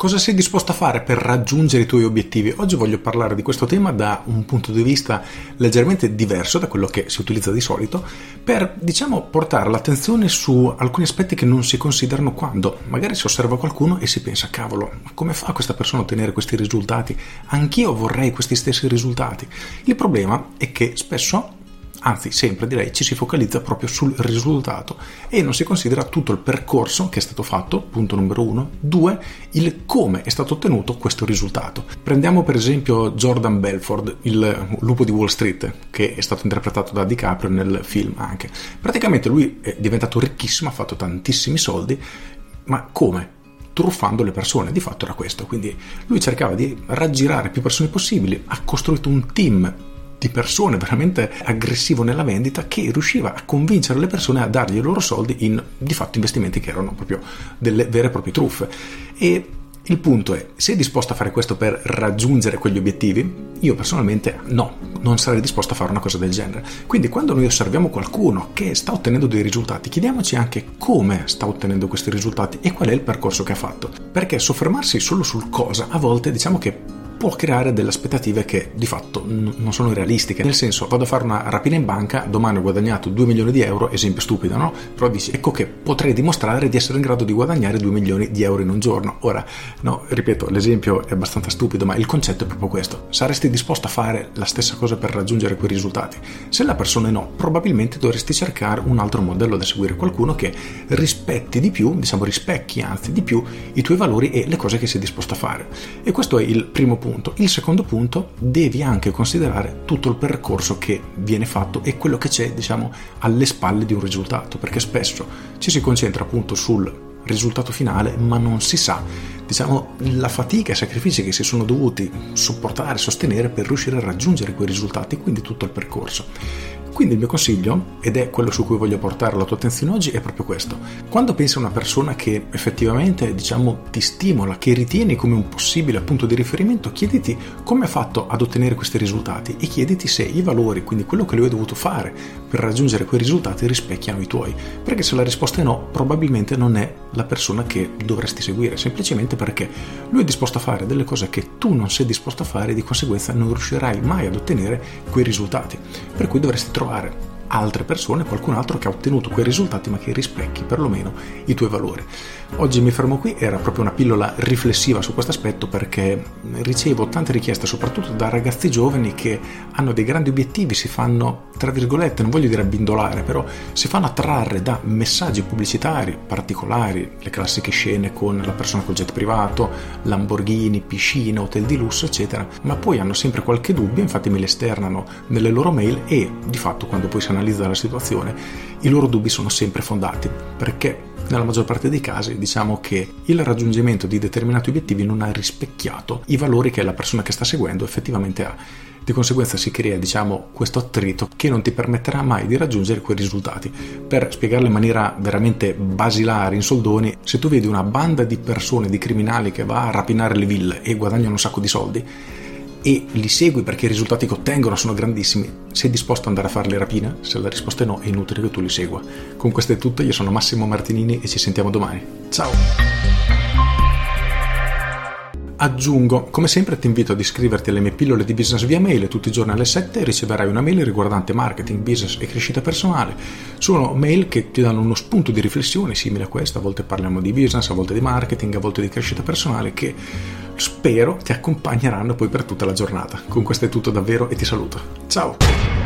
Cosa sei disposto a fare per raggiungere i tuoi obiettivi? Oggi voglio parlare di questo tema da un punto di vista leggermente diverso da quello che si utilizza di solito, per diciamo portare l'attenzione su alcuni aspetti che non si considerano quando magari si osserva qualcuno e si pensa cavolo, ma come fa questa persona a ottenere questi risultati? Anch'io vorrei questi stessi risultati. Il problema è che spesso anzi sempre direi ci si focalizza proprio sul risultato e non si considera tutto il percorso che è stato fatto, punto numero uno, due, il come è stato ottenuto questo risultato. Prendiamo per esempio Jordan Belford, il lupo di Wall Street, che è stato interpretato da DiCaprio nel film anche. Praticamente lui è diventato ricchissimo, ha fatto tantissimi soldi, ma come? truffando le persone, di fatto era questo, quindi lui cercava di raggirare più persone possibili, ha costruito un team di persone veramente aggressivo nella vendita che riusciva a convincere le persone a dargli i loro soldi in di fatto investimenti che erano proprio delle vere e proprie truffe. E il punto è, sei disposto a fare questo per raggiungere quegli obiettivi? Io personalmente no, non sarei disposto a fare una cosa del genere. Quindi quando noi osserviamo qualcuno che sta ottenendo dei risultati, chiediamoci anche come sta ottenendo questi risultati e qual è il percorso che ha fatto. Perché soffermarsi solo sul cosa a volte diciamo che può creare delle aspettative che di fatto n- non sono realistiche. Nel senso, vado a fare una rapina in banca, domani ho guadagnato 2 milioni di euro, esempio stupido, no? Però dici, ecco che potrei dimostrare di essere in grado di guadagnare 2 milioni di euro in un giorno. Ora, no, ripeto, l'esempio è abbastanza stupido, ma il concetto è proprio questo. Saresti disposto a fare la stessa cosa per raggiungere quei risultati? Se la persona è no, probabilmente dovresti cercare un altro modello da seguire, qualcuno che rispetti di più, diciamo rispecchi anzi di più i tuoi valori e le cose che sei disposto a fare. E questo è il primo punto punto. Il secondo punto, devi anche considerare tutto il percorso che viene fatto e quello che c'è, diciamo, alle spalle di un risultato, perché spesso ci si concentra appunto sul risultato finale, ma non si sa, diciamo, la fatica e i sacrifici che si sono dovuti sopportare, sostenere per riuscire a raggiungere quei risultati, quindi tutto il percorso. Quindi il mio consiglio, ed è quello su cui voglio portare la tua attenzione oggi, è proprio questo. Quando pensi a una persona che effettivamente, diciamo, ti stimola, che ritieni come un possibile punto di riferimento, chiediti come ha fatto ad ottenere questi risultati e chiediti se i valori, quindi quello che lui ha dovuto fare per raggiungere quei risultati, rispecchiano i tuoi. Perché se la risposta è no, probabilmente non è la persona che dovresti seguire, semplicemente perché lui è disposto a fare delle cose che tu non sei disposto a fare e di conseguenza non riuscirai mai ad ottenere quei risultati. Per cui dovresti trovare trovare altre persone, qualcun altro che ha ottenuto quei risultati ma che rispecchi perlomeno i tuoi valori. Oggi mi fermo qui, era proprio una pillola riflessiva su questo aspetto perché ricevo tante richieste soprattutto da ragazzi giovani che hanno dei grandi obiettivi, si fanno, tra virgolette, non voglio dire abbindolare, però si fanno attrarre da messaggi pubblicitari particolari, le classiche scene con la persona col jet privato, Lamborghini, piscine, hotel di lusso, eccetera, ma poi hanno sempre qualche dubbio, infatti me le esternano nelle loro mail e di fatto quando poi si analizza la situazione i loro dubbi sono sempre fondati perché nella maggior parte dei casi diciamo che il raggiungimento di determinati obiettivi non ha rispecchiato i valori che la persona che sta seguendo effettivamente ha. Di conseguenza si crea, diciamo, questo attrito che non ti permetterà mai di raggiungere quei risultati. Per spiegarlo in maniera veramente basilare, in soldoni, se tu vedi una banda di persone, di criminali che va a rapinare le ville e guadagnano un sacco di soldi, e li segui perché i risultati che ottengono sono grandissimi, sei disposto ad andare a fare le rapine? Se la risposta è no, è inutile che tu li segua. Con questo è tutto, io sono Massimo Martinini e ci sentiamo domani. Ciao! Aggiungo, come sempre ti invito ad iscriverti alle mie pillole di business via mail tutti i giorni alle 7 e riceverai una mail riguardante marketing, business e crescita personale. Sono mail che ti danno uno spunto di riflessione simile a questo, a volte parliamo di business, a volte di marketing, a volte di crescita personale che spero ti accompagneranno poi per tutta la giornata. Con questo è tutto davvero e ti saluto. Ciao!